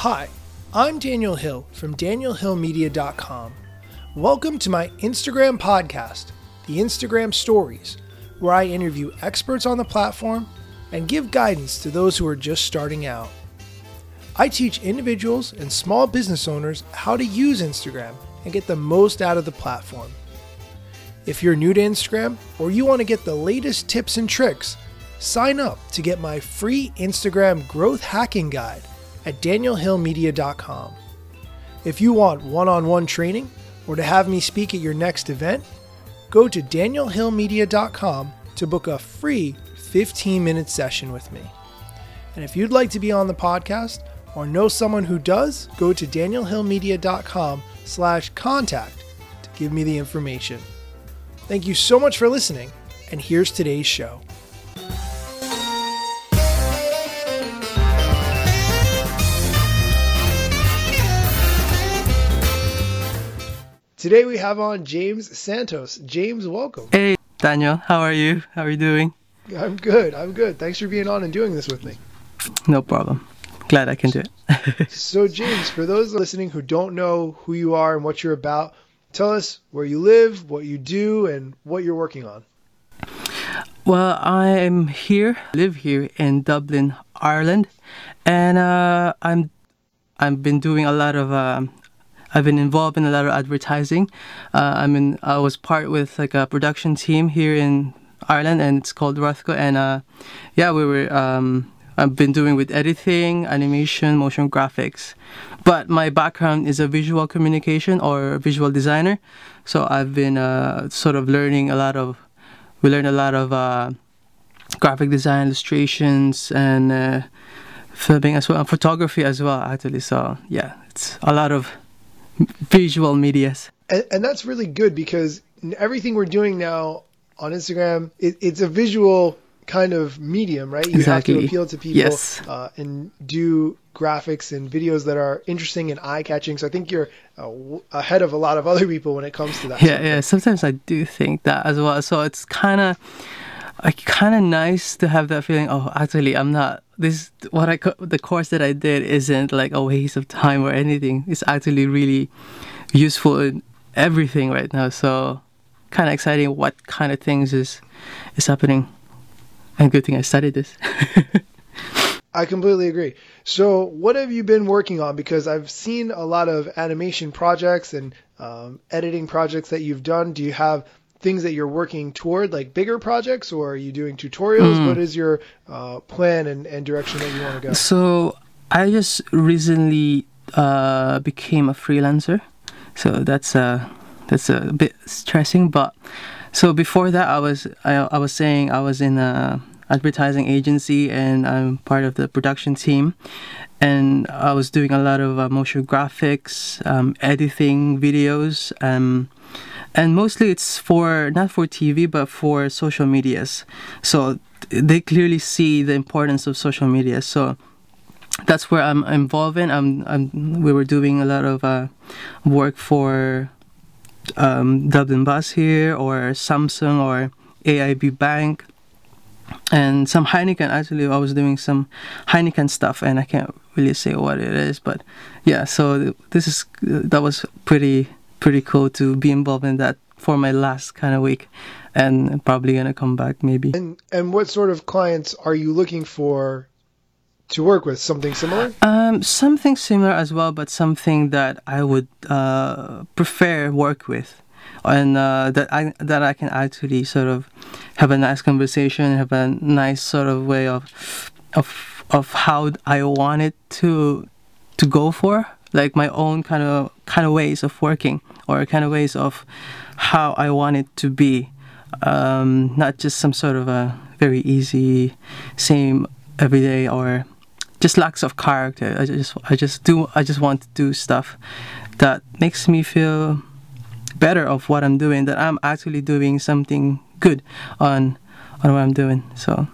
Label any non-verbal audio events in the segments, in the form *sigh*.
Hi, I'm Daniel Hill from danielhillmedia.com. Welcome to my Instagram podcast, The Instagram Stories, where I interview experts on the platform and give guidance to those who are just starting out. I teach individuals and small business owners how to use Instagram and get the most out of the platform. If you're new to Instagram or you want to get the latest tips and tricks, sign up to get my free Instagram growth hacking guide at danielhillmedia.com. If you want one on one training or to have me speak at your next event, go to danielhillmedia.com to book a free 15 minute session with me. And if you'd like to be on the podcast or know someone who does, go to danielhillmedia.com slash contact to give me the information. Thank you so much for listening, and here's today's show. Today we have on James Santos. James, welcome. Hey, Daniel, how are you? How are you doing? I'm good. I'm good. Thanks for being on and doing this with me. No problem. Glad I can do it. *laughs* so, James, for those listening who don't know who you are and what you're about, tell us where you live, what you do, and what you're working on. Well, I'm here, live here in Dublin, Ireland, and uh, I'm I've been doing a lot of um, I've been involved in a lot of advertising. Uh, I'm in. I was part with like a production team here in Ireland, and it's called Rothco. And uh, yeah, we were. Um, I've been doing with editing, animation, motion graphics. But my background is a visual communication or visual designer, so I've been uh, sort of learning a lot of. We learned a lot of uh, graphic design, illustrations, and uh, filming as well, and photography as well. Actually, so yeah, it's a lot of visual medias. And, and, that's really good because everything we're doing now on Instagram, it, it's a visual kind of medium, right? You exactly. have to appeal to people yes. uh, and do graphics and videos that are interesting and eye catching. So I think you're uh, w- ahead of a lot of other people when it comes to that. Yeah, yeah. Sometimes I do think that as well. So it's kind of like kind of nice to have that feeling. Oh, actually, I'm not. This what I the course that I did isn't like a waste of time or anything. It's actually really useful in everything right now. So kind of exciting. What kind of things is is happening? And good thing I studied this. *laughs* I completely agree. So, what have you been working on? Because I've seen a lot of animation projects and um, editing projects that you've done. Do you have things that you're working toward, like bigger projects, or are you doing tutorials? Mm. What is your uh, plan and, and direction that you want to go? So, I just recently uh, became a freelancer. So that's a that's a bit stressing, but so before that, I was I, I was saying I was in a advertising agency and I'm part of the production team. And I was doing a lot of uh, motion graphics, um, editing videos, um, and mostly it's for not for TV but for social medias. So they clearly see the importance of social media. So that's where I'm involved in. I'm, I'm we were doing a lot of uh, work for um, Dublin Bus here, or Samsung, or AIB Bank and some Heineken. Actually, I was doing some Heineken stuff, and I can't really say what it is, but yeah. So this is that was pretty pretty cool to be involved in that for my last kind of week, and probably gonna come back maybe. And and what sort of clients are you looking for? To work with something similar? Um, something similar as well, but something that I would uh, prefer work with and uh, that I that I can actually sort of have a nice conversation, have a nice sort of way of of of how I want it to to go for, like my own kind of kind of ways of working or kind of ways of how I want it to be, um, not just some sort of a very easy, same everyday or just lacks of character. I just I just do I just want to do stuff that makes me feel better of what I'm doing that I'm actually doing something good on on what I'm doing. So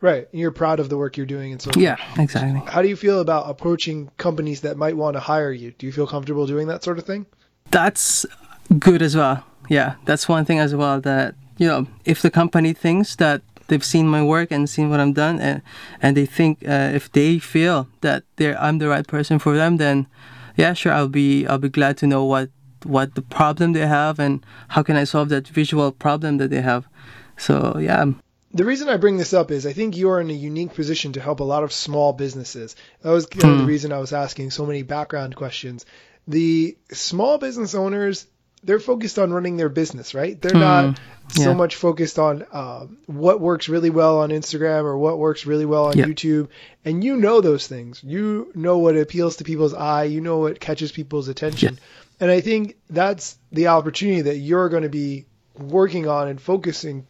Right. You're proud of the work you're doing and so Yeah, exactly. How do you feel about approaching companies that might want to hire you? Do you feel comfortable doing that sort of thing? That's good as well. Yeah, that's one thing as well that you know, if the company thinks that they've seen my work and seen what I'm done, and and they think uh, if they feel that they're I'm the right person for them, then yeah, sure, I'll be I'll be glad to know what what the problem they have and how can I solve that visual problem that they have. So yeah. The reason I bring this up is I think you're in a unique position to help a lot of small businesses. That was kind of the hmm. reason I was asking so many background questions. The small business owners, they're focused on running their business, right? They're mm, not yeah. so much focused on uh, what works really well on Instagram or what works really well on YouTube. And you know those things. You know what appeals to people's eye. You know what catches people's attention. And I think that's the opportunity that you're going to be working on and focusing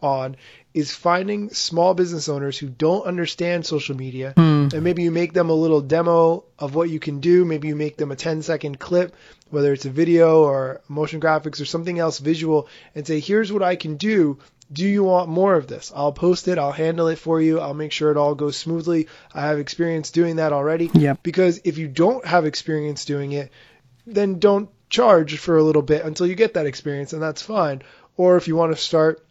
on is finding small business owners who don't understand social media mm. and maybe you make them a little demo of what you can do maybe you make them a 10 second clip whether it's a video or motion graphics or something else visual and say here's what I can do do you want more of this? I'll post it, I'll handle it for you, I'll make sure it all goes smoothly. I have experience doing that already. Yeah. Because if you don't have experience doing it, then don't charge for a little bit until you get that experience, and that's fine. Or if you want to start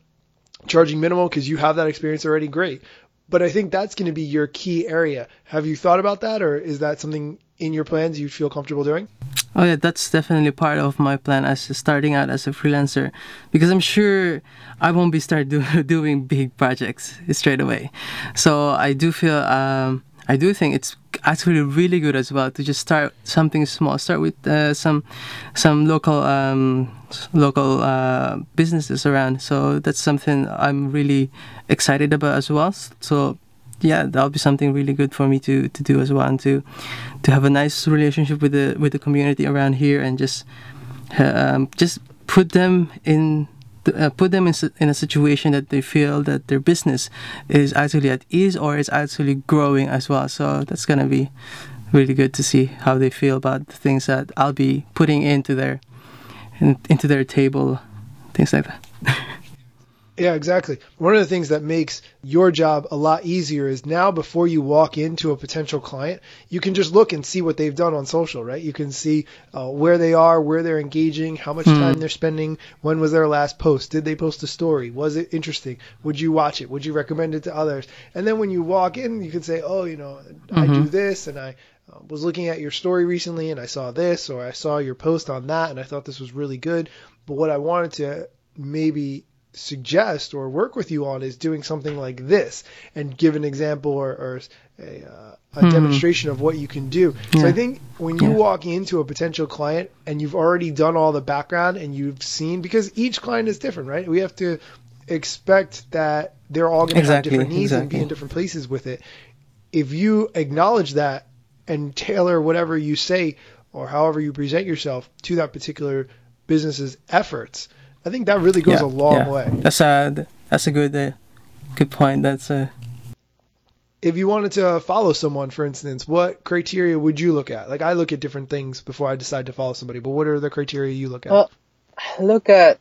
charging minimal because you have that experience already, great. But I think that's going to be your key area. Have you thought about that, or is that something in your plans you feel comfortable doing? Oh yeah, that's definitely part of my plan as starting out as a freelancer, because I'm sure I won't be start do, *laughs* doing big projects straight away. So I do feel um, I do think it's actually really good as well to just start something small. Start with uh, some some local um, local uh, businesses around. So that's something I'm really excited about as well. So yeah, that'll be something really good for me to, to do as well, and to to have a nice relationship with the with the community around here, and just um, just put them in uh, put them in, in a situation that they feel that their business is actually at ease or is actually growing as well. So that's gonna be really good to see how they feel about the things that I'll be putting into their in, into their table, things like that. *laughs* Yeah, exactly. One of the things that makes your job a lot easier is now before you walk into a potential client, you can just look and see what they've done on social, right? You can see uh, where they are, where they're engaging, how much mm. time they're spending, when was their last post, did they post a story, was it interesting, would you watch it, would you recommend it to others? And then when you walk in, you can say, oh, you know, mm-hmm. I do mm-hmm. this and I uh, was looking at your story recently and I saw this or I saw your post on that and I thought this was really good. But what I wanted to maybe suggest or work with you on is doing something like this and give an example or, or a, uh, a hmm. demonstration of what you can do. Yeah. So I think when you yeah. walk into a potential client and you've already done all the background and you've seen, because each client is different, right? We have to expect that they're all going to exactly. have different needs exactly. and be in different places with it. If you acknowledge that and tailor whatever you say or however you present yourself to that particular business's efforts, I think that really goes yeah, a long yeah. way. That's a that's a good uh, good point. That's a. If you wanted to follow someone, for instance, what criteria would you look at? Like I look at different things before I decide to follow somebody, but what are the criteria you look at? Well, look at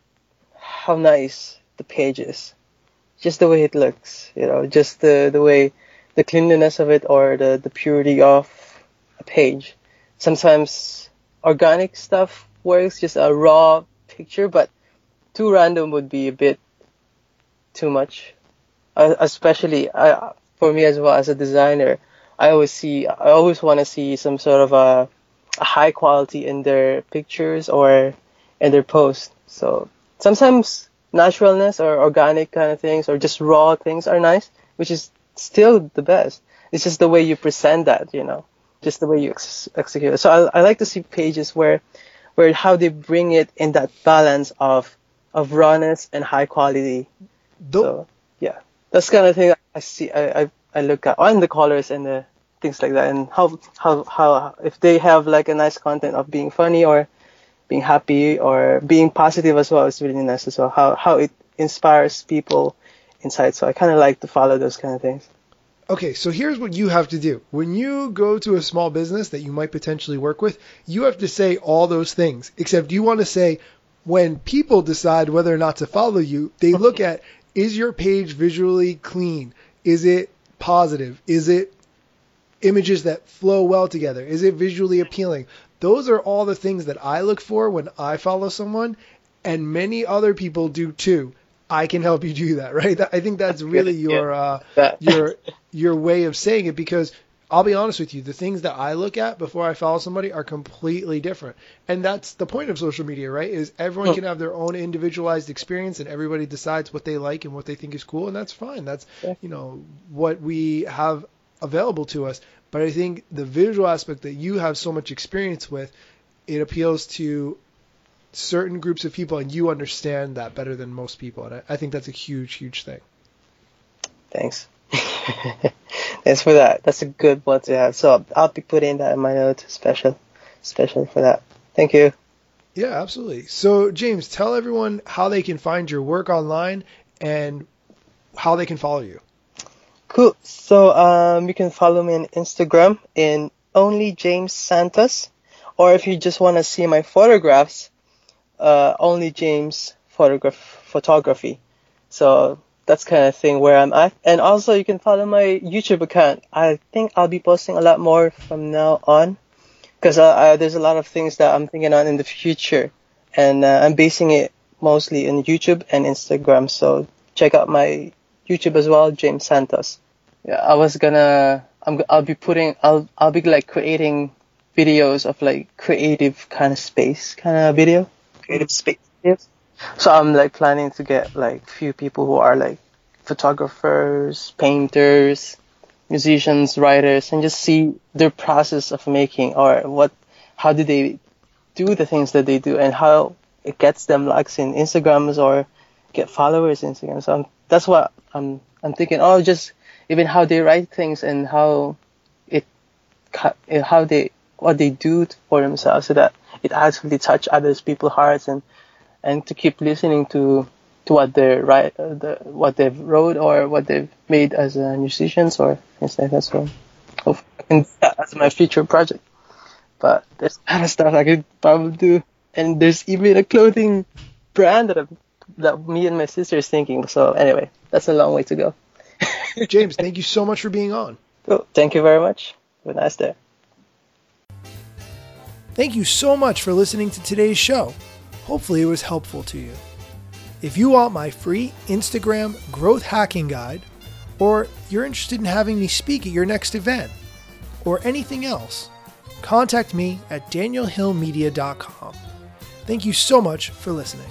how nice the page is, just the way it looks. You know, just the the way the cleanliness of it or the the purity of a page. Sometimes organic stuff works, just a raw picture, but too random would be a bit too much. Uh, especially uh, for me as well as a designer, I always see, I always want to see some sort of a, a high quality in their pictures or in their posts. So sometimes naturalness or organic kind of things or just raw things are nice, which is still the best. It's just the way you present that, you know, just the way you ex- execute it. So I, I like to see pages where, where how they bring it in that balance of of rawness and high quality. so yeah, that's kind of thing I see. I, I, I look at on the colors and the things like that, and how how how if they have like a nice content of being funny or being happy or being positive as well, is really nice as well. How how it inspires people inside. So I kind of like to follow those kind of things. Okay, so here's what you have to do. When you go to a small business that you might potentially work with, you have to say all those things, except you want to say, when people decide whether or not to follow you, they look at is your page visually clean? Is it positive? Is it images that flow well together? Is it visually appealing? Those are all the things that I look for when I follow someone, and many other people do too. I can help you do that, *laughs* right? I think that's really your uh, your *laughs* your way of saying it because I'll be honest with you, the things that I look at before I follow somebody are completely different. And that's the point of social media, right? Is everyone can have their own individualized experience and everybody decides what they like and what they think is cool and that's fine. That's Yeah. you know what we have available to us. But I think the visual aspect that you have so much experience with, it appeals to certain groups of people and you understand that better than most people. And I, I think that's a huge, huge thing. Thanks. *laughs* Thanks for that. That's a good one to have. So I'll be putting that in my notes, special, special for that. Thank you. Yeah, absolutely. So, James, tell everyone how they can find your work online and how they can follow you. Cool. So um, you can follow me on Instagram in only James Santos, or if you just want to see my photographs, uh, only James photograph photography. So that's kind of thing where I'm at. And also you can follow my YouTube account. I think I'll be posting a lot more from now on, because uh, there's a lot of things that I'm thinking on in the future, and uh, I'm basing it mostly in YouTube and Instagram. So check out my YouTube as well, James Santos. Yeah, I was gonna, I'm, I'll be putting, I'll, I'll be like creating videos of like creative kind of space kind of video, creative space. videos. So I'm like planning to get like few people who are like photographers, painters, musicians, writers, and just see their process of making or what, how do they do the things that they do and how it gets them likes in Instagrams or get followers in Instagram. So I'm, that's what I'm, I'm thinking. Oh, just even how they write things and how it, how they, what they do for themselves so that it actually touch others people's hearts and, and to keep listening to, to what they write, uh, the, what they've wrote or what they've made as uh, musicians or things like that. So hopefully I can do that as my future project. But there's a lot of stuff I could probably do. And there's even a clothing brand that, I'm, that me and my sister is thinking. So anyway, that's a long way to go. *laughs* James, thank you so much for being on. Cool. Thank you very much. Have a nice day. Thank you so much for listening to today's show. Hopefully, it was helpful to you. If you want my free Instagram growth hacking guide, or you're interested in having me speak at your next event, or anything else, contact me at danielhillmedia.com. Thank you so much for listening.